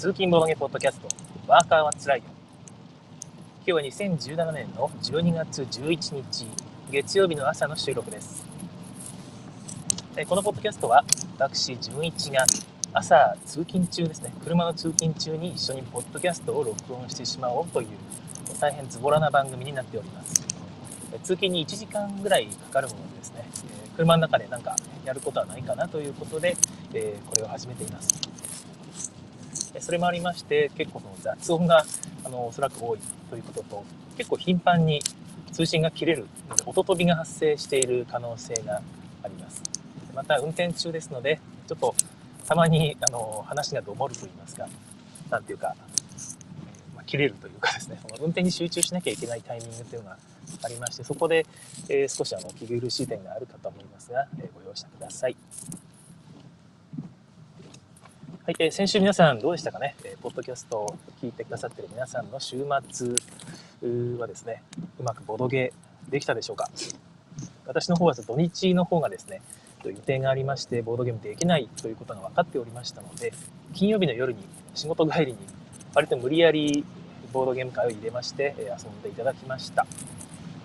通勤ボロゲポッドキャスト、ワーカーはつらいよ。今日は2017年の12月11日、月曜日の朝の収録です。このポッドキャストは、私、純一が朝通勤中ですね、車の通勤中に一緒にポッドキャストを録音してしまおうという、大変ズボラな番組になっております。通勤に1時間ぐらいかかるものでですね、車の中で何かやることはないかなということで、えこれを始めています。それもありまして結構その雑音があのおそらく多いということと結構頻繁に通信が切れるので音飛びが発生している可能性がありますまた運転中ですのでちょっとたまにあの話がどもると言いますか何ていうか、まあ、切れるというかですねその運転に集中しなきゃいけないタイミングというのがありましてそこで、えー、少しあの息苦しい点があるかと思いますが、えー、ご容赦ください。はい、えー、先週皆さんどうでしたかね、えー、ポッドキャストを聞いてくださってる皆さんの週末はですね、うまくボドゲできたでしょうか？私の方は土日の方がですね、予定がありまして、ボードゲームできないということが分かっておりましたので、金曜日の夜に仕事帰りに割と無理やりボードゲーム会を入れまして遊んでいただきました。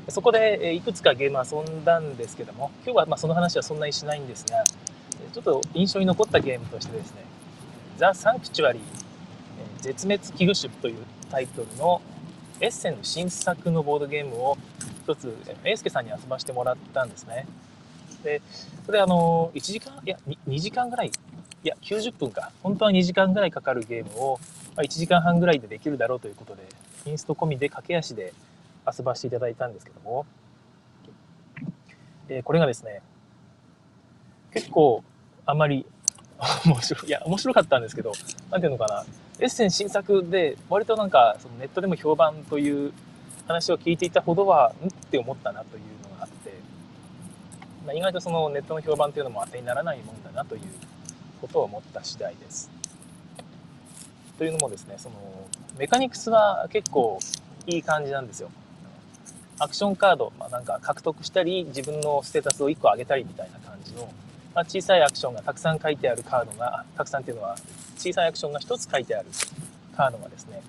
そこでいくつかゲーム遊んだんですけども、今日はまその話はそんなにしないんですが、ちょっと印象に残ったゲームとしてですね、ザ・サンクチュアリー、絶滅危惧種というタイトルのエッセンの新作のボードゲームを一つ、英介さんに遊ばせてもらったんですね。で、それあの、1時間、いや2、時間ぐらい、いや、90分か。本当は2時間ぐらいかかるゲームを、まあ、1時間半ぐらいでできるだろうということで、インスト込みで駆け足で遊ばせていただいたんですけども、え、これがですね、結構あまり面白い、いや、面白かったんですけど、なんていうのかな、エッセン新作で、割となんか、そのネットでも評判という話を聞いていたほどは、ん？って思ったなというのがあって、まあ、意外とそのネットの評判というのも当てにならないもんだなということを思った次第です。というのもですね、その、メカニクスは結構いい感じなんですよ。アクションカード、まあ、なんか獲得したり、自分のステータスを1個上げたりみたいな感じの、まあ、小さいアクションがたくさん書いてあるカードが、たくさんっていうのは小さいアクションが1つ書いてあるカードがですね、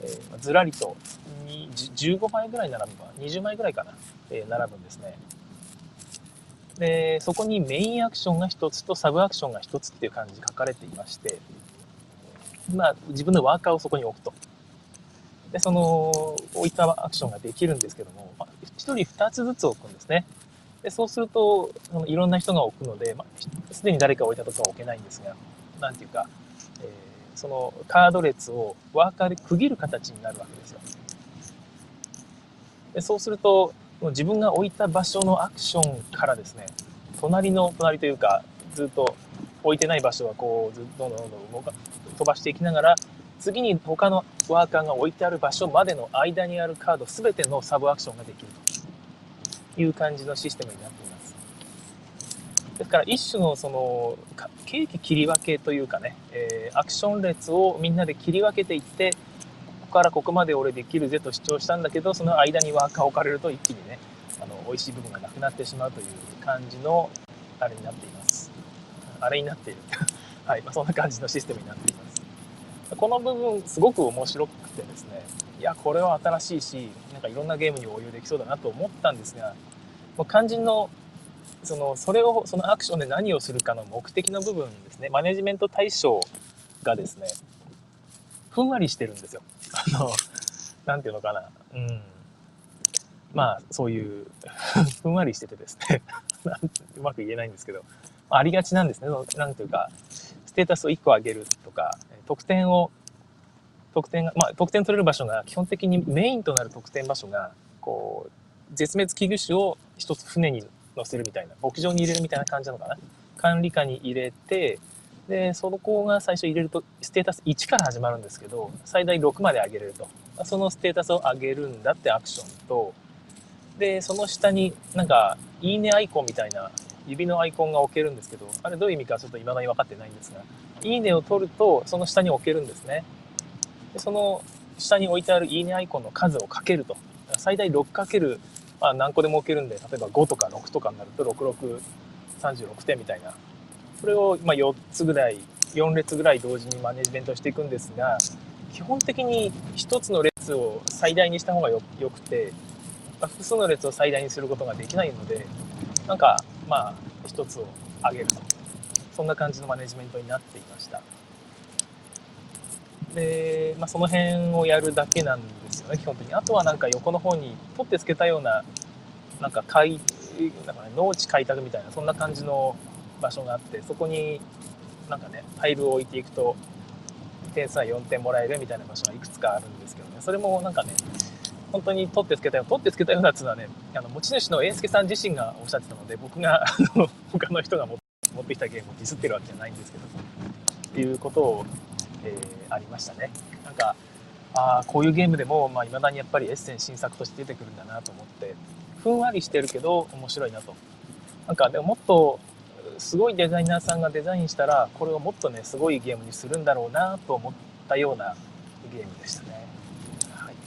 えー、ずらりと15枚ぐらい並ぶか、20枚ぐらいかな、えー、並ぶんですね。で、そこにメインアクションが1つとサブアクションが1つっていう感じで書かれていまして、まあ、自分のワーカーをそこに置くと。で、その、置いたアクションができるんですけども、まあ、1人2つずつ置くんですね。でそうするとそのいろんな人が置くので、まあ、すでに誰か置いたとかは置けないんですが何ていうか、えー、そのカード列をワーカーで区切る形になるわけですよ。でそうすると自分が置いた場所のアクションからですね隣の隣というかずっと置いてない場所はこうずっとどんどんどんどん動か飛ばしていきながら次に他のワーカーが置いてある場所までの間にあるカード全てのサブアクションができると。いう感じのシステムになっています。ですから一種のそのケーキ切り分けというかね、えー、アクション列をみんなで切り分けていってここからここまで俺できるぜと主張したんだけどその間にワーカー置かれると一気にねあの美味しい部分がなくなってしまうという感じのあれになっています。あれになっている。はい、まあ、そんな感じのシステムになっています。この部分すごく面白くてですねいやこれは新しいしなんかいろんなゲームに応用できそうだなと思ったんですがもう肝心のそのそれをそのアクションで何をするかの目的の部分ですねマネジメント対象がですねふんわりしてるんですよ。あのなんていうのかな。うん。まあそういう ふんわりしててですね うまく言えないんですけど、まあ、りがちなんですね。なんていうかステータスを1個上げるとか得点を得点が、まあ、得点取れる場所が基本的にメインとなる得点場所がこう絶滅危惧種を一つ船に乗せるみたいな牧場に入れるみたいな感じなのかな？管理下に入れてでその子が最初入れるとステータス1から始まるんですけど最大6まで上げれると。そのステータスを上げるんだってアクションとでその下になんかいいねアイコンみたいな指のアイコンが置けるんですけどあれどういう意味かちょっと未だに分かってないんですがいいねを取るとその下に置けるんですね。でその下に置いてあるいいねアイコンの数をかけると。最大 6× まあ何個でも置けるんで、例えば5とか6とかになると6636点みたいな。それをま4つぐらい4列ぐらい同時にマネジメントしていくんですが基本的に1つの列を最大にした方がよくて、まあ、複数の列を最大にすることができないのでなんかまあ1つを上げるとそんな感じのマネジメントになっていましたで、まあ、その辺をやるだけなんですよね基本的に。あとはなんか横の方に取ってつけたようななんか開なんか、ね、農地開拓みたいなそんな感じの場所があってそこになんかねタイルを置いていくと点数は4点もらえるみたいな場所がいくつかあるんですけどね。それもなんかね本当に取ってつけたよ取ってつけたようなっていうのはねあの持ち主の英介さん自身がおっしゃってたので僕があの他の人が持ってきたゲームをディスってるわけじゃないんですけどっていうことを、えー、ありましたね。なんかああこういうゲームでもいまあ、未だにやっぱりエッセン新作として出てくるんだなと思ってふんわりしてるけど面白いなと。なんかでももっとすごいデザイナーさんがデザインしたらこれをもっとねすごいゲームにするんだろうなと思ったようなゲームでしたね、はい。ま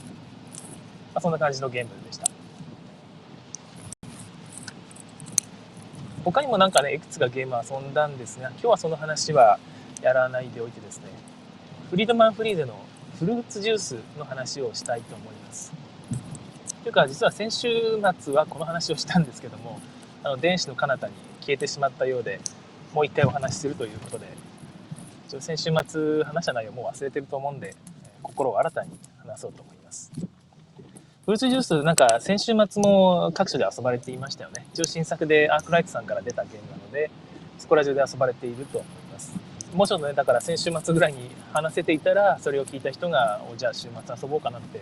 あ、そんな感じのゲームでした。他にもなんかねいくつかゲーム遊んだんですが今日はその話はやらないでおいてですね。フリードマン・フリーゼのフルーツジュースの話をしたいと思います。というか実は先週末はこの話をしたんですけどもあの電子の彼方に消えてしまったようでもう一回お話しするということで先週末話した内容もう忘れてると思うんで心を新たに話そうと思います。フルーツジュースなんか先週末も各所で遊ばれていましたよね。一応新作でアークライトさんから出たゲームなのでそこら中で遊ばれていると。思いますもちょっとねだから先週末ぐらいに話せていたらそれを聞いた人がじゃあ週末遊ぼうかなって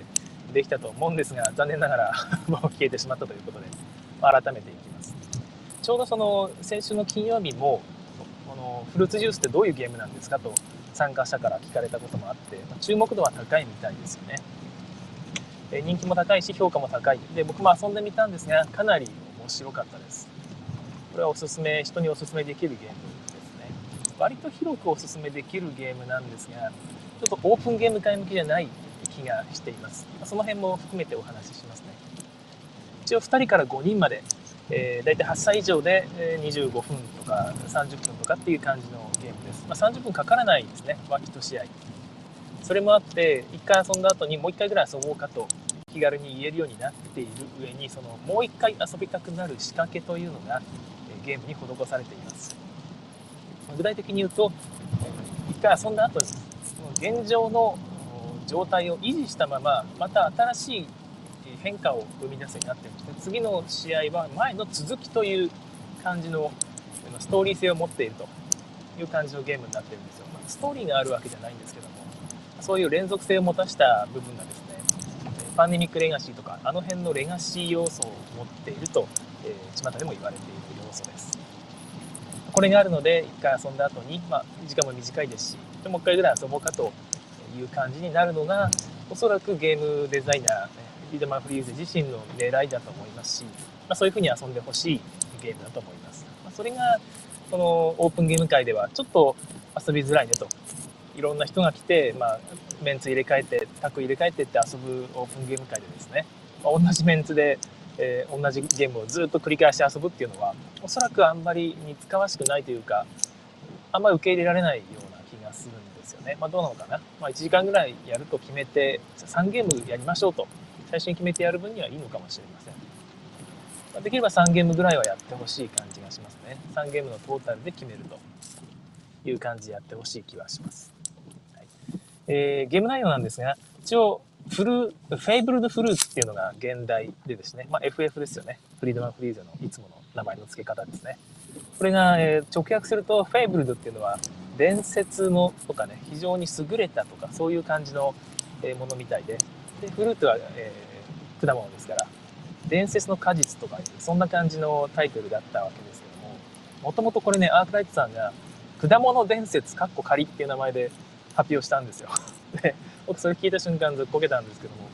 できたと思うんですが残念ながら もう消えてしまったということで、改めていきます。ちょうどその先週の金曜日もこのフルーツジュースってどういうゲームなんですかと参加者から聞かれたこともあって、ま、注目度は高いみたいですよね。で人気も高いし評価も高い。で僕も遊んでみたんですがかなり面白かったです。これはおすすめ人におすすめできるゲーム割と広くおすすめできるゲームなんですがちょっとオープンゲーム界向きじゃない気がしています。その辺も含めてお話ししますね。一応2人から5人までえー、大体8歳以上で25分とか30分とかっていう感じのゲームです、まあ、30分かからないですね、まあ、1試合。それもあって1回遊んだ後にもう1回ぐらい遊ぼうかと気軽に言えるようになっている上にそのもう1回遊びたくなる仕掛けというのがゲームに施されています。具体的に言うと1回遊んだ後にその現状の状態を維持したまままた新しい変化を生み出すようになってまして次の試合は前の続きという感じのストーリー性を持っているという感じのゲームになってるんですよ、まあ、ストーリーがあるわけじゃないんですけどもそういう連続性を持たした部分がですねパンデミックレガシーとかあの辺のレガシー要素を持っていると、えー、巷でも言われている要素です。これがあるので1回遊んだ後に、まあ、時間も短いですしもう1回ぐらい遊ぼうかという感じになるのがおそらくゲームデザイナーフィードマン・フリーズ自身の狙いだと思いますし、まあ、そういうふうに遊んでほしいゲームだと思います。まあ、それがこのオープンゲーム界ではちょっと遊びづらいねと。いろんな人が来て、まあ、メンツ入れ替えて、タク入れ替えてって遊ぶオープンゲーム界でですね、まあ、同じメンツで、えー、同じゲームをずっと繰り返して遊ぶっていうのは、おそらくあんまり似つかわしくないというか、あんまり受け入れられないような気がするんですよね。まあ、どうなのかな。まあ、1時間ぐらいやると決めて、3ゲームやりましょうと最初に決めてやる分にはいいのかもしれません。まできれば3ゲームぐらいはやってほしい感じがしますね。3ゲームのトータルで決めるという感じでやってほしい気はします。はいえー、ゲーム内容なんですが、一応、フル、フェイブルドフルーツっていうのが現代でですね、まあ、FF ですよね。フリードマン・フリーゼのいつもの名前の付け方ですね。これが、えー、直訳すると、フェイブルドっていうのは、伝説のとかね、非常に優れたとか、そういう感じのものみたいで、でフルーツは、えー、果物ですから伝説の果実とかそんな感じのタイトルだったわけですけどももともとこれねアークライトさんが果物伝説かっこ仮っていう名前で発表したんですよ で僕それ聞いた瞬間ずっこけたんですけども。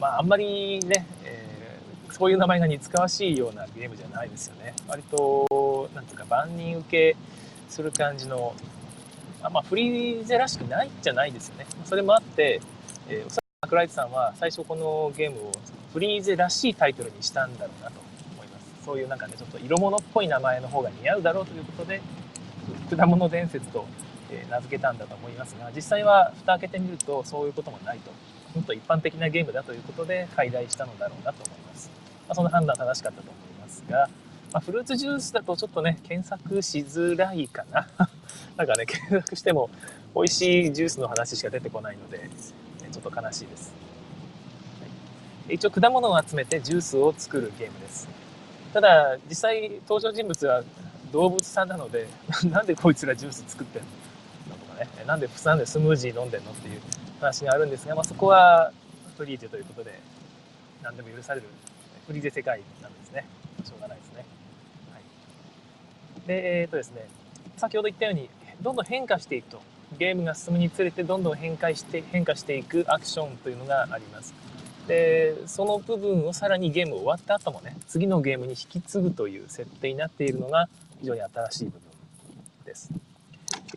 まああんまりね、えー、そういう名前が似つかわしいようなゲームじゃないですよね。割となんていうか万人受けする感じのあまあフリーゼらしくないじゃないですよね。それもあってえー、おそらく桜井さんは最初このゲームをフリーゼらしいタイトルにしたんだろうなと思います。そういうなんかねちょっと色物っぽい名前の方が似合うだろうということで果物伝説と、え名付けたんだと思いますが実際は蓋開けてみるとそういうこともないと。もっと一般的なゲームだということで解題したのだろうなと思います、まあ、その判断正しかったと思いますが、まあ、フルーツジュースだとちょっとね検索しづらいかな。なんかね検索しても美味しいジュースの話しか出てこないのでちょっと悲しいです、はい、一応果物を集めてジュースを作るゲームです。ただ実際登場人物は動物さんなので なんでこいつらジュース作ってんの？かねなんでなんでスムージー飲んでんのっていう話があるんですが、まあ、そこはフリーゼということで何でも許されるフリーゼ世界なんですね。しょうがないですね、はい、でえっ、ー、とですね先ほど言ったようにどんどん変化していくと。ゲームが進むにつれてどんどん変化して変化していくアクションというのがあります。でその部分をさらにゲーム終わった後もね次のゲームに引き継ぐという設定になっているのが非常に新しい部分です。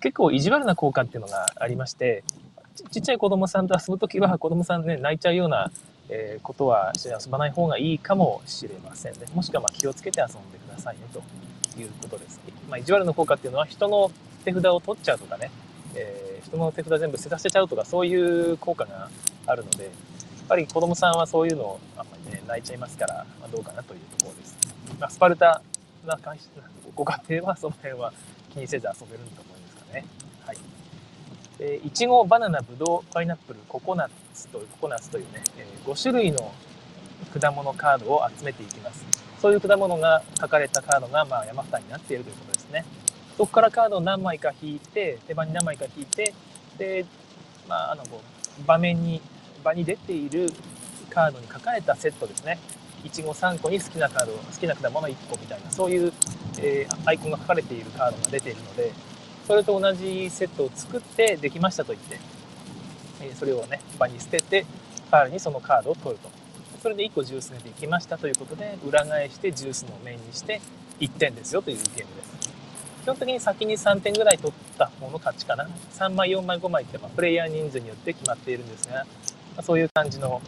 結構意地悪な効果っていうのがありましてちっちゃい子供さんと遊ぶ時は子供さんね泣いちゃうような、えことは一緒に遊ばない方がいいかもしれませんねもしくはま気をつけて遊んでくださいねということです、まあ、意地悪な効果っていうのは人の手札を取っちゃうとかね、えー、人の手札全部捨てさせちゃうとかそういう効果があるのでやっぱり子供さんはそういうのをあんまりね泣いちゃいますから、まあ、どうかなというところです。まあ、スパルタなご家庭はその辺は気にせず遊べるとね。はい。でいちご、バナナ、ブドウ、パイナップル、ココナッツというココナッツというね、え、5種類の果物カードを集めていきます。そういう果物が書かれたカードがまあ山札になっているということですね。そこからカードを何枚か引いて、手番に何枚か引いて、で、まあ、あの、場面に場に出ているカードに書かれたセットですね。いちご3個に好きなカード、好きな果物1個みたいな、そういう、えー、アイコンが書かれているカードが出ているので、それと同じセットを作ってできましたと言って、え、それをね、場に捨てて、代わりにそのカードを取ると。それで1個ジュースができましたということで、裏返してジュースの面にして1点ですよというゲームです。基本的に先に3点ぐらい取った方の勝ちかな。3枚、4枚、5枚って、まあプレイヤー人数によって決まっているんですが、まあ、そういう感じの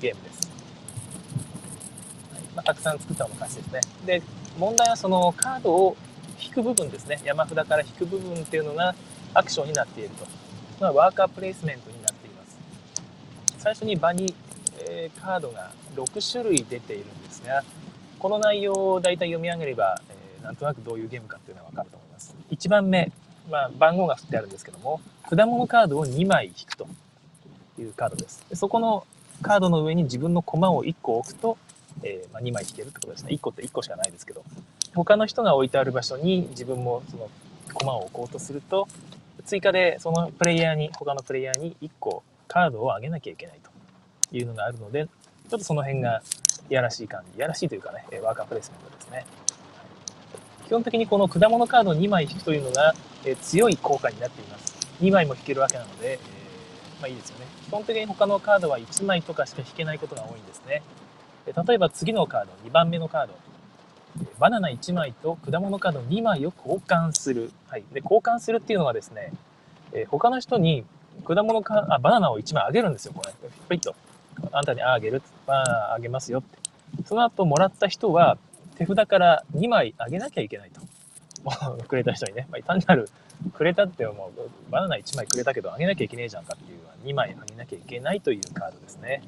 ゲームです。はいまあ、たくさん作ったの昔ですね。で、問題はそのカードを引く部分ですね。山札から引く部分っていうのがアクションになっていると。まあ、ワーカープレイスメントになっています。最初に場に、えー、カードが6種類出ているんですが、この内容を大体読み上げれば、えー、なんとなくどういうゲームかっていうのはわかると思います。1番目、まあ、番号が振ってあるんですけども、果物カードを2枚引くと。いうカードです。でそこのカードの上に自分の駒を1個置くと、えー、まあ、2枚引けるってことですね。1個って1個しかないですけど、他の人が置いてある場所に自分もその駒を置こうとすると、追加でそのプレイヤーに、他のプレイヤーに1個カードを上げなきゃいけないというのがあるので、ちょっとその辺がいやらしい感じ、いやらしいというかね、ワーカープレスメントですね。基本的にこの果物カード2枚引くというのが、え強い効果になっています。2枚も引けるわけなので、えまあいいですよね。基本的に他のカードは1枚とかしか引けないことが多いんですね。例えば次のカード、2番目のカード。バナナ1枚と果物カード2枚を交換する。はい。で、交換するっていうのはですね、え他の人に果物か、あ、バナナを1枚あげるんですよ、これ。ピッと。あんたにあげる。ああげますよって。その後もらった人は手札から2枚あげなきゃいけないと。くれた人にね。まあ、単なるくれたってもうバナナ1枚くれたけどあげなきゃいけねえじゃんかっていう2枚あげなきゃいけないというカードですね。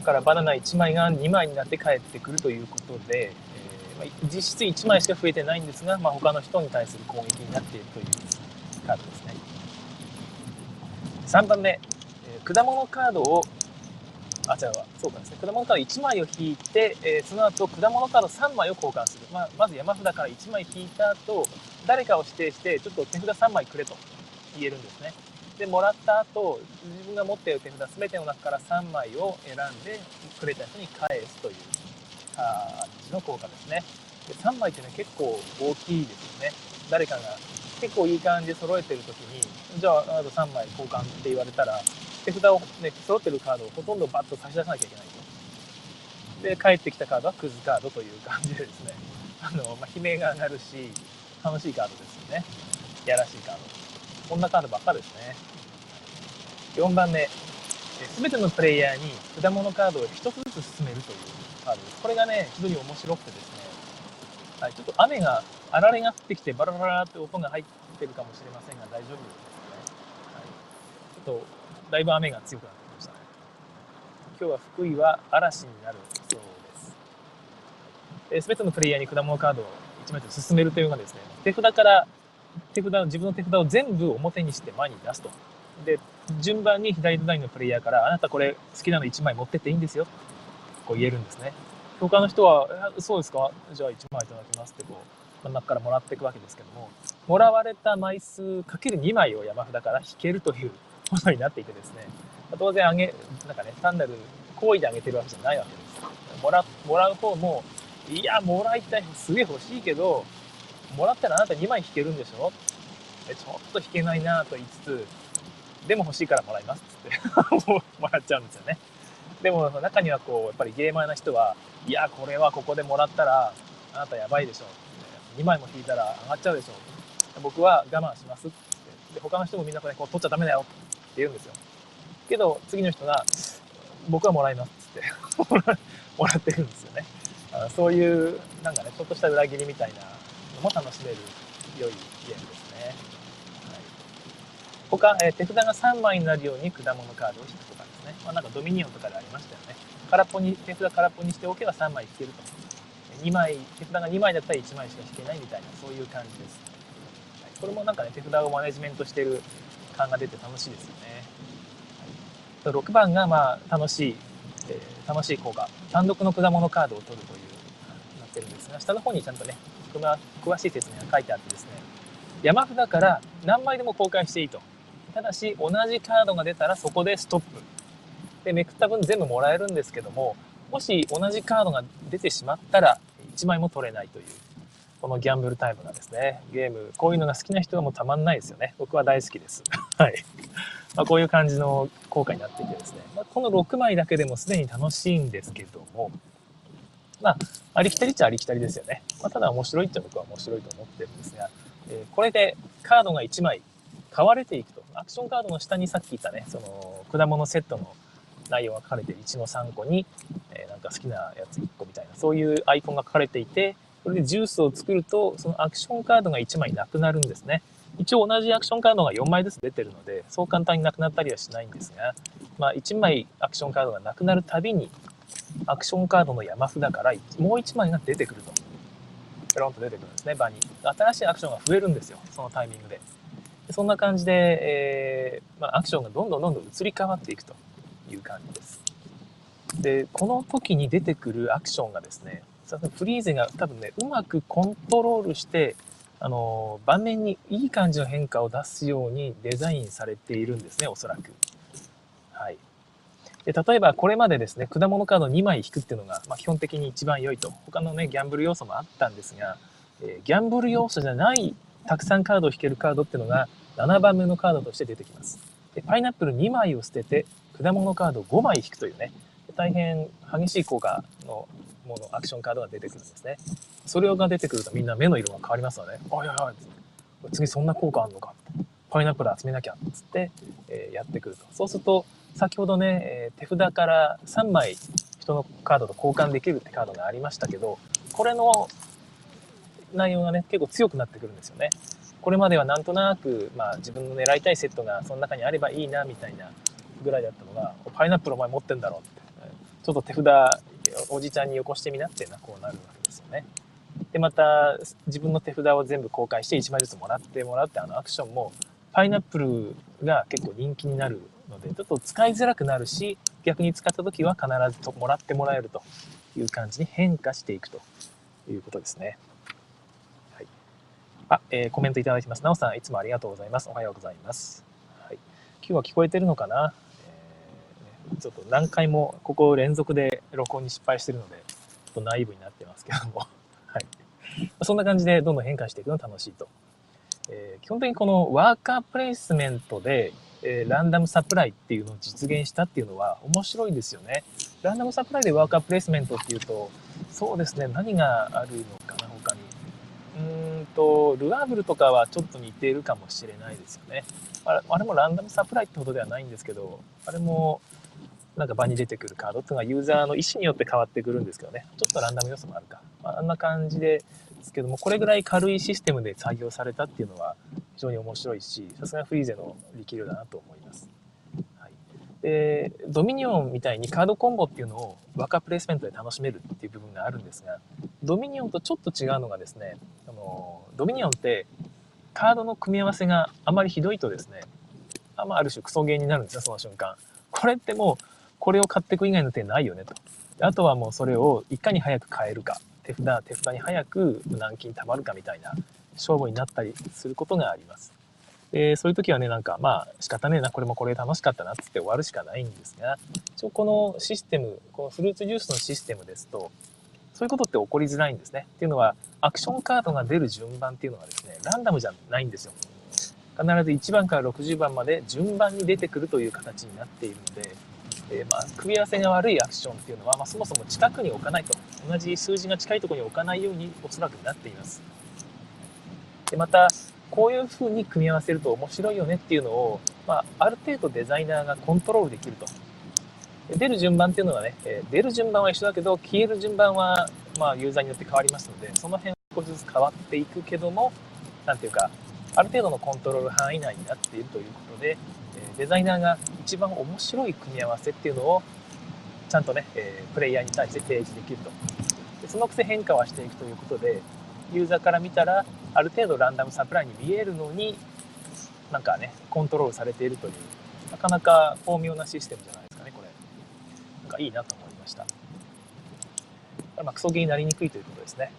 からバナナ1枚が2枚になって帰ってくるということで、えー、ま、実質1枚しか増えてないんですが、まあ、他の人に対する攻撃になっているというカードですね。3番目、えー、果物カードをあ、違う。そうかですね。果物カード1枚を引いて、えー、その後、果物カード3枚を交換する。まあ、まず山札から1枚引いた後、誰かを指定して、ちょっと手札3枚くれと言えるんですね。で、もらった後、自分が持っている手札全ての中から3枚を選んで、くれた人に返すという感じの効果ですね。で3枚ってね、結構大きいですよね。誰かが結構いい感じで揃えてる時に、じゃあ、あと3枚交換って言われたら、手札をね、揃ってるカードをほとんどバッと差し出さなきゃいけないと。で、帰ってきたカードはクズカードという感じでですね、あの、まあ、悲鳴が上がるし、楽しいカードですよね。やらしいカード。こんなカードばっかですね。4番目、すべてのプレイヤーに果物カードを1つずつ進めるというカードです。これがね、非常に面白くてですね、はい、ちょっと雨が、あられが降ってきて、バラバラって音が入ってるかもしれませんが、大丈夫ですね。はい、ちょっと、だいぶ雨が強くなってきましたね。今日は福井は嵐になるそうです。すべてのプレイヤーに果物カードを1枚ずつ進めるというのがですね、手札から手札自分の手札を全部表にして前に出すと。で、順番に左隣のプレイヤーから、あなたこれ好きなの1枚持ってっていいんですよ。こう言えるんですね。他の人は、そうですか？じゃあ1枚いただきますってこう、真ん中からもらっていくわけですけども、もらわれた枚数かける2枚を山札から引けるという ものになっていてですね、当然あげ、なんかね、単なる行為であげてるわけじゃないわけです。もら、もらう方も、いや、もらいたい、すげえ欲しいけど、もらったらあなた2枚引けるんでしょ？ちょっと引けないなと言いつつ、でも欲しいからもらいますっつって もらっちゃうんですよね。でも中にはこう、やっぱりゲーマーな人は、いや、これはここでもらったら、あなたやばいでしょ。2枚も引いたら上がっちゃうでしょ。僕は我慢しますって。で、他の人もみんなこれこう取っちゃダメだよって言うんですよ。けど、次の人が、僕はもらいますっつって もらってるんですよね。そういう、なんかね、ちょっとした裏切りみたいなのも楽しめる良いゲームです。他、えー、手札が3枚になるように果物カードを引くとかですね。まあ、なんかドミニオンとかでありましたよね。空っぽに、手札空っぽにしておけば3枚引けると。2枚、手札が2枚だったら1枚しか引けないみたいな、そういう感じです。はい、これもなんかね、手札をマネジメントしてる感が出て楽しいですよね。はい、6番がまあ楽しい、えー、楽しい効果。単独の果物カードを取るという、なってるんですが、下の方にちゃんとね、詳しい説明が書いてあってですね、山札から何枚でも公開していいと。ただし、同じカードが出たらそこでストップ。で、めくった分全部もらえるんですけども、もし同じカードが出てしまったら、1枚も取れないという、このギャンブルタイムがですね、ゲーム、こういうのが好きな人はもうたまんないですよね。僕は大好きです。はい。まあ、こういう感じの効果になっていてですね、まあ、この6枚だけでもすでに楽しいんですけども、まあ、ありきたりっちゃありきたりですよね。まあ、ただ面白いっちゃ僕は面白いと思ってるんですが、えー、これでカードが1枚買われていくと。アクションカードの下にさっき言ったね、その果物セットの内容が書かれてる1の3個に、えー、なんか好きなやつ1個みたいな、そういうアイコンが書かれていて、これでジュースを作ると、そのアクションカードが1枚なくなるんですね。一応同じアクションカードが4枚ずつ出てるので、そう簡単になくなったりはしないんですが、まあ、1枚アクションカードがなくなるたびに、アクションカードの山札からもう1枚が出てくると。ペロンと出てくるんですね、場に。新しいアクションが増えるんですよ、そのタイミングで。そんな感じで、えー、まあ、アクションがどんどんどんどん移り変わっていくという感じです。で、この時に出てくるアクションがですね、フリーゼが多分ね、うまくコントロールして、あの、盤面にいい感じの変化を出すようにデザインされているんですね、おそらく。はい。で例えばこれまでですね、果物カード2枚引くっていうのが、まあ、基本的に一番良いと。他のね、ギャンブル要素もあったんですが、えー、ギャンブル要素じゃないたくさんカードを引けるカードっていうのが7番目のカードとして出てきます。でパイナップル2枚を捨てて、果物カード5枚引くというね、大変激しい効果のもの、アクションカードが出てくるんですね。それが出てくるとみんな目の色が変わりますので、あ、いやいや、次そんな効果あんのか。パイナップル集めなきゃ、つって、えー、やってくると。そうすると、先ほどね、え、手札から3枚人のカードと交換できるってカードがありましたけど、これの内容がね、結構強くなってくるんですよね。これまではなんとなく、まあ自分の狙いたいセットがその中にあればいいな、みたいなぐらいだったのが、パイナップルお前持ってんだろって。ちょっと手札、おじちゃんによこしてみなっていうのはこうなるわけですよね。で、また、自分の手札を全部公開して1枚ずつもらってもらうってあのアクションも、パイナップルが結構人気になるので、ちょっと使いづらくなるし、逆に使った時は必ずともらってもらえるという感じに変化していくということですね。あ、えー、コメントいただきます。なおさん、いつもありがとうございます。おはようございます。はい。今日は聞こえてるのかな、えー、ちょっと何回もここ連続で録音に失敗してるので、ちょっとナイーブになってますけども。はい。そんな感じでどんどん変化していくの楽しいと。えー、基本的にこのワーカープレイスメントで、えー、ランダムサプライっていうのを実現したっていうのは面白いですよね。ランダムサプライでワーカープレイスメントっていうと、そうですね、何があるの、と、ルアーブルとかはちょっと似ているかもしれないですよね。あれもランダムサプライってことではないんですけど、あれもなんか場に出てくるカードっていうのはユーザーの意思によって変わってくるんですけどね。ちょっとランダム要素もあるか。まあ、あんな感じで、ですけども、これぐらい軽いシステムで採用されたっていうのは非常に面白いし、さすがフリーゼの力量だなと思います。で、ドミニオンみたいにカードコンボっていうのをワーカープレイスメントで楽しめるっていう部分があるんですが、ドミニオンとちょっと違うのがですね、あのドミニオンってカードの組み合わせがあまりひどいとですね、あまあ、ある種クソゲーになるんですよ、その瞬間。これってもう、これを買っていく以外の手ないよねと。あとはもうそれをいかに早く買えるか。手札、手札に早く何金貯まるかみたいな勝負になったりすることがあります。で、そういう時はね、なんか、まあ、仕方ねえな、これもこれ楽しかったな、つって終わるしかないんですが、一応このシステム、このフルーツジュースのシステムですと、そういうことって起こりづらいんですね。っていうのは、アクションカードが出る順番っていうのがですね、ランダムじゃないんですよ。必ず1番から60番まで順番に出てくるという形になっているので、えー、まあ、組み合わせが悪いアクションっていうのは、まあ、そもそも近くに置かないと。同じ数字が近いところに置かないようにおそらくなっています。でまた、こういうふうに組み合わせると面白いよねっていうのを、まあ、ある程度デザイナーがコントロールできると。出る順番っていうのはね、え出る順番は一緒だけど、消える順番は、まあ、ユーザーによって変わりますので、その辺少しずつ変わっていくけども、なんていうか、ある程度のコントロール範囲内になっているということで、デザイナーが一番面白い組み合わせっていうのをちゃんとね、えプレイヤーに対して提示できるとでそのくせ変化はしていくということでユーザーから見たらある程度ランダムサプライに見えるのになんかねコントロールされているというなかなか巧妙なシステムじゃないですかねこれ。なんかいいなと思いました。まあクソゲーになりにくいということですね。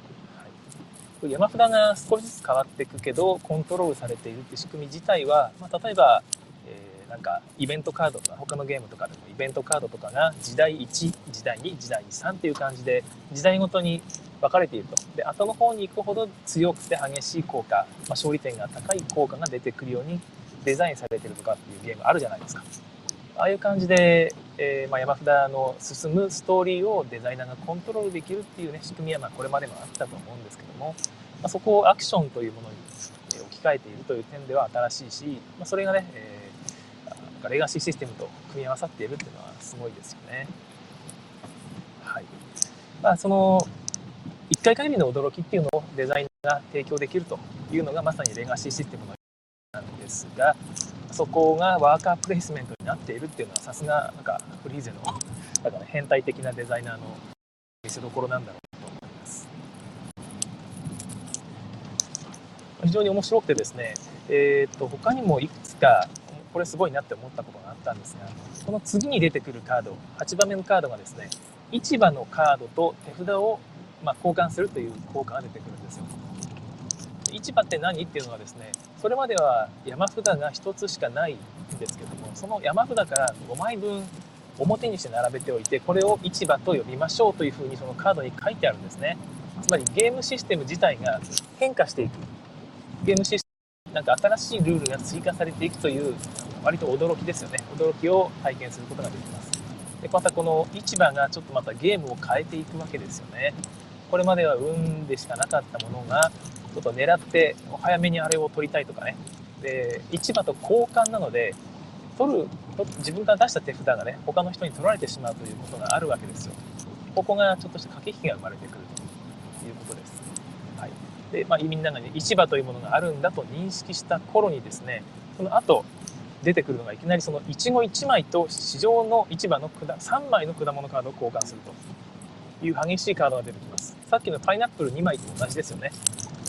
はい。山札が少しずつ変わっていくけどコントロールされているって仕組み自体は、まあ、例えば、えー、なんかイベントカードとか他のゲームとかでもイベントカードとかが時代1時代2時代3っていう感じで時代ごとに分かれていると。で後の方に行くほど強くて激しい効果、まあ、勝利点が高い効果が出てくるようにデザインされてるとかっていうゲームあるじゃないですか。ああいう感じで、えー、まあ、山札の進むストーリーをデザイナーがコントロールできるっていうね仕組みはまこれまでもあったと思うんですけども、まあ、そこをアクションというものに置き換えているという点では新しいし、ま、それがね、えー、レガシーシステムと組み合わさっているっていうのはすごいですよね。はい。まあ、その1回限りの驚きっていうのをデザイナーが提供できるというのがまさにレガシーシステムのなんですがそこがワーカープレイスメントになっているっていうのはさすがなんかフリーゼのだから変態的なデザイナーの見せどころなんだろうと思います。非常に面白くてですねえー、っと他にもいくつかこれすごいなって思ったことがあったんですがこの次に出てくるカード8番目のカードがですね市場のカードと手札をま交換するという効果が出てくるんですよ。市場って何っていうのはですねそれまでは山札が1つしかないんですけどもその山札から5枚分表にして並べておいてこれを市場と呼びましょうというふうにそのカードに書いてあるんですね。つまりゲームシステム自体が変化していく。ゲームシステムなんか新しいルールが追加されていくという割と驚きですよね。驚きを体験することができます。でまたこの市場がちょっとまたゲームを変えていくわけですよね。これまでは運でしかなかったものがちょっと狙って早めにあれを取りたいとかね。で市場と交換なので取る自分から出した手札がね他の人に取られてしまうということがあるわけですよ。ここがちょっとした駆け引きが生まれてくるということです、はい。でまあ、みんなが、ね、市場というものがあるんだと認識した頃にですねその後出てくるのがいきなりそのいちご1枚と市場の市場の3枚の果物カードを交換すると。いう激しいカードが出てきます。さっきのパイナップル2枚と同じですよね。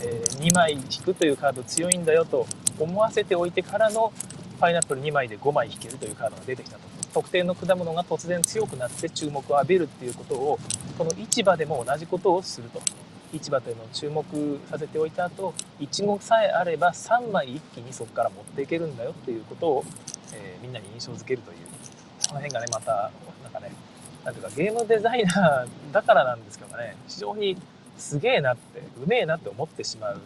え2枚引くというカード強いんだよと思わせておいてからのパイナップル2枚で5枚引けるというカードが出てきたと。特定の果物が突然強くなって注目を浴びるっていうことをこの市場でも同じことをすると。市場というのを注目させておいた後いちごさえあれば3枚一気にそこから持っていけるんだよっていうことを、えー、みんなに印象づけるという。この辺がねまたなんていうかゲームデザイナーだからなんですけどね非常にすげえなってうめえなって思ってしまう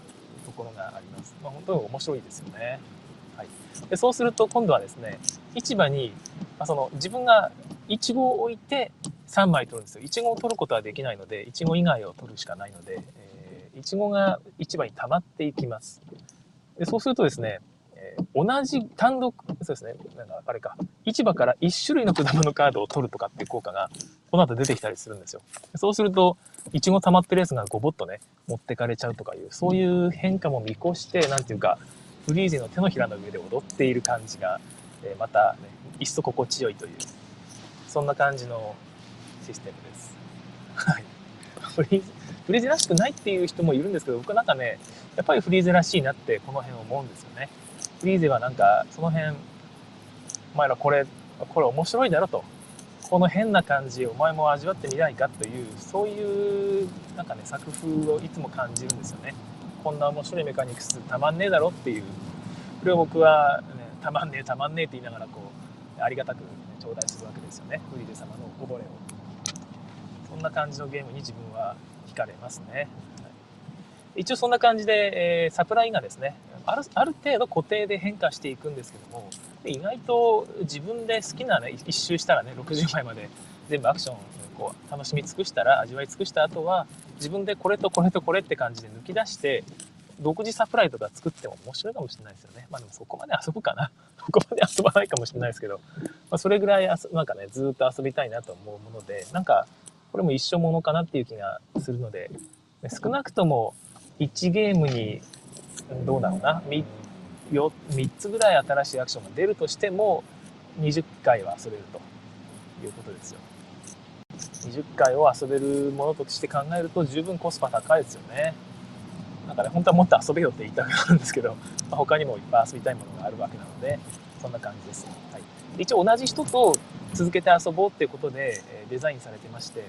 ところがあります。まあ、本当に面白いですよね。はい、でそうすると今度はですね市場に、まあ、その自分がイチゴを置いて3枚取るんですよ。イチゴを取ることはできないのでイチゴ以外を取るしかないので、えー、イチゴが市場に溜まっていきます。でそうするとですね、同じ単独、そうですね、なんかあれか、市場から1種類の果物カードを取るとかっていう効果が、この後出てきたりするんですよ。そうすると、いちご溜まってるやつがごぼっとね、持ってかれちゃうとかいう、そういう変化も見越して、なんていうか、フリーゼの手のひらの上で踊っている感じが、え、また、ね、一層心地よいという、そんな感じのシステムです。はい。フリーゼ、フリーゼらしくないっていう人もいるんですけど、僕はなんかね、やっぱりフリーゼらしいなってこの辺思うんですよね。フリーゼはなんか、その辺、お前らこれ、これ面白いだろと。この変な感じ、お前も味わってみないかという、そういう、なんかね、作風をいつも感じるんですよね。こんな面白いメカニクスたまんねえだろっていう。これを僕は、ね、たまんねえ、たまんねえって言いながら、こう、ありがたく、ね、頂戴するわけですよね。フリーゼ様のおこぼれを。そんな感じのゲームに自分は惹かれますね。一応そんな感じで、えー、サプライがですねあるある程度固定で変化していくんですけども意外と自分で好きなね一周したらね60枚まで全部アクションこう楽しみ尽くしたら味わい尽くした後は自分でこれとこれとこれって感じで抜き出して独自サプライとか作っても面白いかもしれないですよね。まあでもそこまで遊ぶかな。そこまで遊ばないかもしれないですけど、まあ、それぐらいなんかね、ずっと遊びたいなと思うもので、なんか、これも一生ものかなっていう気がするので、少なくとも1ゲームに、どうだろうな、3, つぐらい新しいアクションが出るとしても、20回は遊べるということですよ。20回を遊べるものとして考えると十分コスパ高いですよね。なんかね、本当はもっと遊べよって言いたくなるんですけど、まあ、他にもいっぱい遊びたいものがあるわけなので、そんな感じです。はい、一応同じ人と続けて遊ぼうっていうことでデザインされてまして、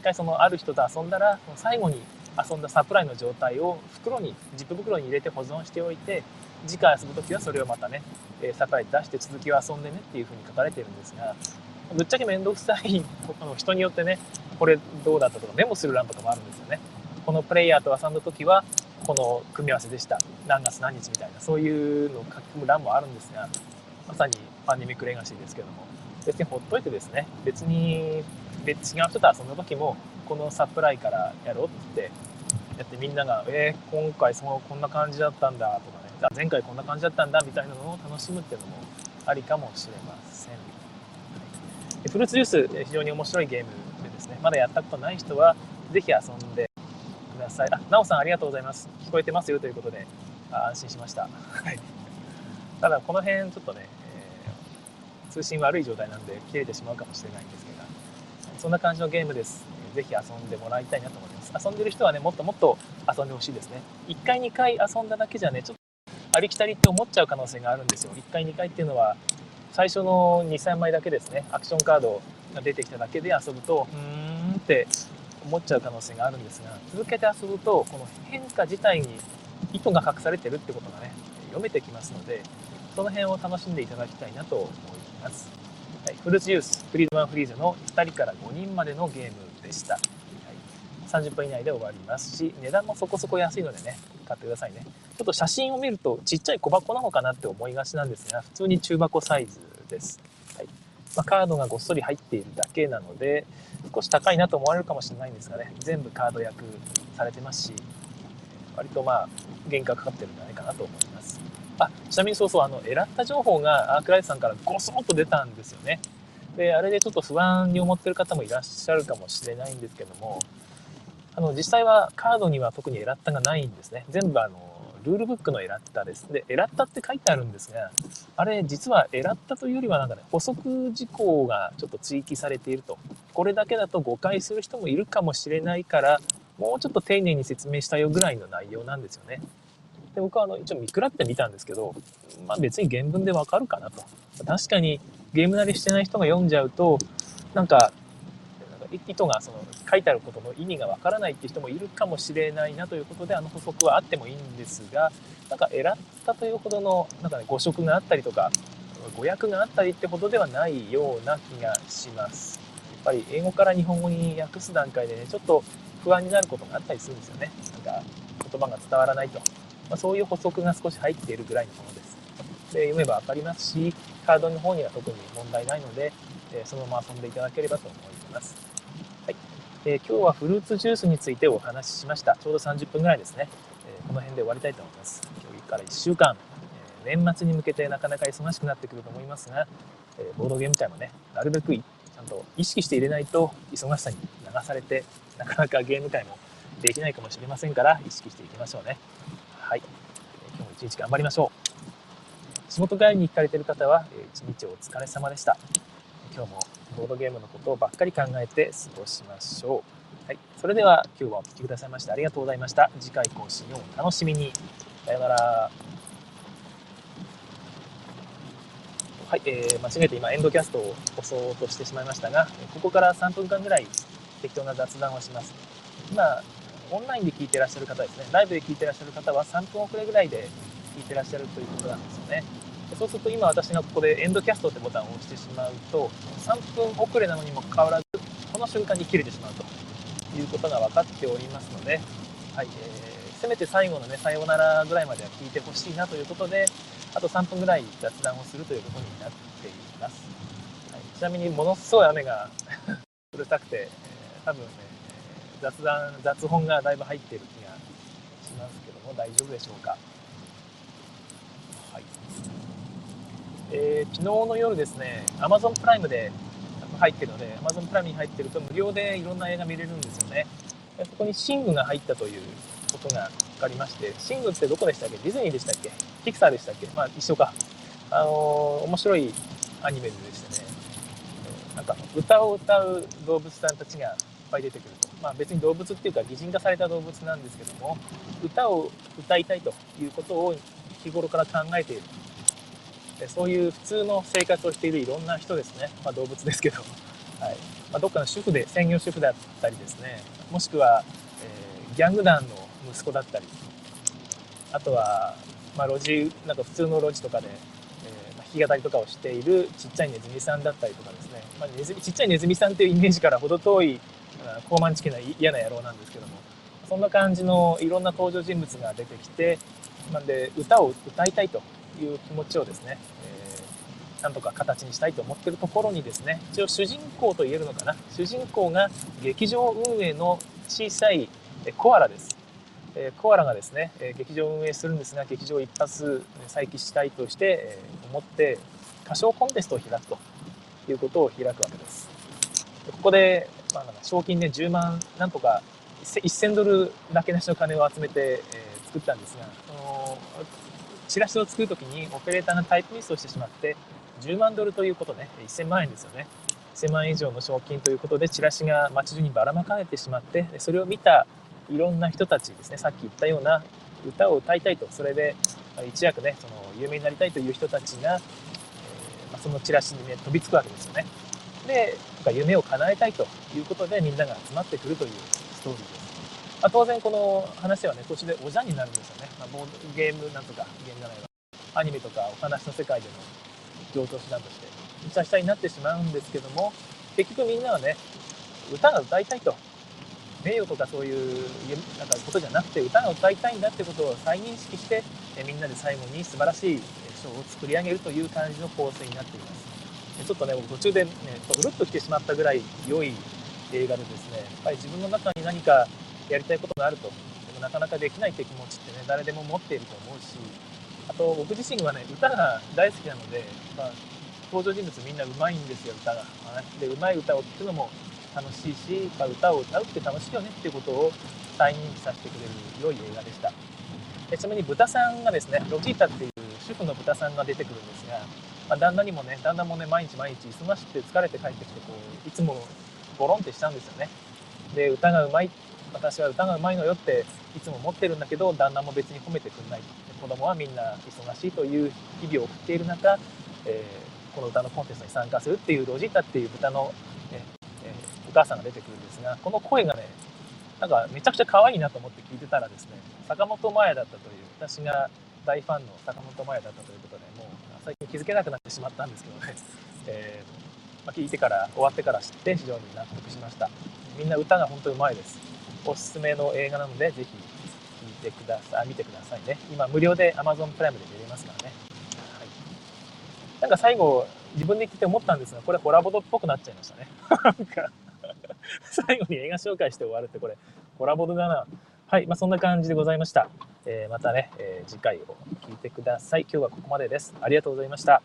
一回そのある人と遊んだら、最後に遊んだサプライの状態を袋にジップ袋に入れて保存しておいて次回遊ぶ時はそれをまたねサプライ出して続きを遊んでねっていう風に書かれてるんですがぶっちゃけ面倒くさいの人によってねこれどうだったとかメモする欄とかもあるんですよね。このプレイヤーと遊んだ時はこの組み合わせでした。何月何日みたいなそういうのを書き込む欄もあるんですがまさにパンデミックレガシーですけども。別にほっといてですね別に別違う人と遊んだ時もこのサプライからやろうってやってみんなが「えー、今回そのこんな感じだったんだ」とかね「前回こんな感じだったんだ」みたいなのを楽しむっていうのもありかもしれません、はい、フルーツジュース非常に面白いゲームでですねまだやったことない人は是非遊んでください。あなおさんありがとうございます。聞こえてますよということであ安心しました、はい、ただこの辺ちょっとね、えー、通信悪い状態なんで切れてしまうかもしれないんですけどそんな感じのゲームです。ぜひ遊んでもらいたいなと思います。遊んでる人はねもっともっと遊んでほしいですね。1回2回遊んだだけじゃねちょっとありきたりって思っちゃう可能性があるんですよ。1回2回っていうのは最初の23枚だけですね。アクションカードが出てきただけで遊ぶとうーんって思っちゃう可能性があるんですが続けて遊ぶとこの変化自体に意図が隠されてるってことがね読めてきますのでその辺を楽しんでいただきたいなと思います、はい、フルーツユースフリーズマンフリーズの2人から5人までのゲームでした。はい、30分以内で終わりますし、値段もそこそこ安いのでね、買ってくださいね。ちょっと写真を見るとちっちゃい小箱なのかなって思いがちなんですが、普通に中箱サイズです。はいまあ、カードがごっそり入っているだけなので、少し高いなと思われるかもしれないんですがね、全部カード役されてますし、割とまあ、原価かかってるんじゃないかなと思います。あ、ちなみにそうそう、あの、エラッタ情報がアークライトさんからごそっと出たんですよね。で、あれでちょっと不安に思ってる方もいらっしゃるかもしれないんですけども、あの、実際はカードには特にエラッタがないんですね。全部あの、ルールブックのエラッタです。で、エラッタって書いてあるんですが、あれ実はエラッタというよりはなんかね、補足事項がちょっと追記されていると。これだけだと誤解する人もいるかもしれないから、もうちょっと丁寧に説明したよぐらいの内容なんですよね。で僕はあの一応見比べてみたんですけど、まあ、別に原文でわかるかなと。確かにゲーム慣れしてない人が読んじゃうとなんか意図がその書いてあることの意味がわからないって人もいるかもしれないなということであの補足はあってもいいんですがなんか選ったというほどのなんか、ね、誤植があったりとか誤訳があったりってほどではないような気がします。やっぱり英語から日本語に訳す段階でねちょっと不安になることがあったりするんですよね。なんか言葉が伝わらないと、まあ、そういう補足が少し入っているぐらいのものです。で読めば分かりますしカードの方には特に問題ないので、えそのまま遊んでいただければと思います。はいえー、今日はフルーツジュースについてお話ししました。ちょうど30分ぐらいですね。え、この辺で終わりたいと思います。今日から1週間、え年末に向けてなかなか忙しくなってくると思いますが、えボードゲーム界もね、なるべくちゃんと意識して入れないと忙しさに流されて、なかなかゲーム界もできないかもしれませんから、意識していきましょうね。はい。今日も一日頑張りましょう。仕事帰りに行かれている方は、一日お疲れ様でした。今日もボードゲームのことをばっかり考えて過ごしましょう。はい。それでは今日はお聴きくださいましてありがとうございました。次回更新をお楽しみに。さようなら。はい、えー、間違えて今エンドキャストを押そうとしてしまいましたが、ここから3分間ぐらい適当な雑談をします。今、オンラインで聞いてらっしゃる方ですね、ライブで聞いてらっしゃる方は3分遅れぐらいで聞いてらっしゃるということなんですよね。そうすると今私がここでエンドキャストってボタンを押してしまうと、3分遅れなのにもかかわらず、この瞬間に切れてしまうということが分かっておりますので、はい、えー、せめて最後のね、さようならぐらいまでは聞いてほしいなということで、あと3分ぐらい雑談をするということになっています。はい、ちなみにものすごい雨が うるさくて、え、多分ね、雑談、雑本がだいぶ入っている気がしますけども、大丈夫でしょうか？はい。えー、昨日の夜ですね、Amazon プライムで入ってるので、Amazon プライムに入ってると無料でいろんな映画見れるんですよね。そこにシングが入ったということが分かりまして、シングってどこでしたっけ？ディズニーでしたっけ？ピクサーでしたっけ？まあ一緒か。あのー、面白いアニメでしてね、なんか歌を歌う動物さんたちがいっぱい出てくると。まあ別に動物っていうか擬人化された動物なんですけども、歌を歌いたいということを日頃から考えている。そういう普通の生活をしているいろんな人ですね。まあ動物ですけど。はい。まあ、どっかの主婦で、専業主婦だったりですね、もしくは、えー、ギャング団の息子だったり、あとは、まあ、路地、なんか普通の路地とかで、えー、弾き語りとかをしているちっちゃいネズミさんだったりとかですね、まあ、ネズちっちゃいネズミさんっていうイメージから程遠い、高慢チキな嫌な野郎なんですけども、そんな感じのいろんな登場人物が出てきて、なんで歌を歌いたいという気持ちをですね、えー、なんとか形にしたいと思っているところにですね、一応主人公と言えるのかな、主人公が劇場運営の小さいコアラです。えコアラがですね、え劇場を運営するんですが劇場一発再起したいとして、え思って歌唱コンテストを開くということを開くわけですでここで、まあ、賞金で、ね、10万なんとか1000ドルだけなしの金を集めて、えー、作ったんですがそのチラシを作るときにオペレーターがタイプミスをしてしまって10万ドルということね。1000万円ですよね。1000万円以上の賞金ということでチラシが街中にばらまかれてしまってそれを見たいろんな人たちですね。さっき言ったような歌を歌いたいと。それで一躍ねその有名になりたいという人たちが、えー、そのチラシにね飛びつくわけですよね。で夢を叶えたいということでみんなが集まってくるというストーリーです、まあ、当然この話はね途中でおじゃんになるんですよね、まあ、ボードゲームなんとかゲームじゃないわ。アニメとかお話の世界での上等手段としてむちゃくちゃになってしまうんですけども結局みんなはね歌が歌いたいと。名誉とかそういうなんかことじゃなくて歌が歌いたいんだってことを再認識してえみんなで最後に素晴らしいショーを作り上げるという感じの構成になっています。ちょっとね僕途中でねうるっときてしまったぐらい良い映画でですねやっぱり自分の中に何かやりたいことがあるとでもなかなかできないって気持ちってね誰でも持っていると思うしあと僕自身はね歌が大好きなので、まあ、登場人物みんな上手いんですよ歌が。で上手い歌を聴くのも楽しいし、まあ、歌を歌うって楽しいよねっていうことを再認識させてくれる良い映画でした。ちなみに豚さんがですねロジータっていう主婦の豚さんが出てくるんですが、まあ、旦那にもね旦那もね毎日毎日忙しくて疲れて帰ってきてこういつもゴロンってしたんですよね。で歌がうまい私は歌がうまいのよっていつも思ってるんだけど旦那も別に褒めてくんない子供はみんな忙しいという日々を送っている中、えー、この歌のコンテストに参加するっていうロジータっていう豚の、えお母さんが出てくるんですがこの声がねなんかめちゃくちゃ可愛いなと思って聞いてたらですね坂本真綾だったという私が大ファンの坂本真綾だったということでもう最近気づけなくなってしまったんですけどね、えー、ま、聞いてから終わってから知って非常に納得しました。みんな歌が本当にうまいです。おすすめの映画なのでぜひ聞いてください見てくださいね今無料で Amazon プライムで見れますからね、はい、なんか最後自分で聞いて思ったんですがこれホラボドっぽくなっちゃいましたね なんか最後に映画紹介して終わるってこれ、コラボドだな。はい、まあ、そんな感じでございました。えーまたね、えー次回を聞いてください。今日はここまでです。ありがとうございました。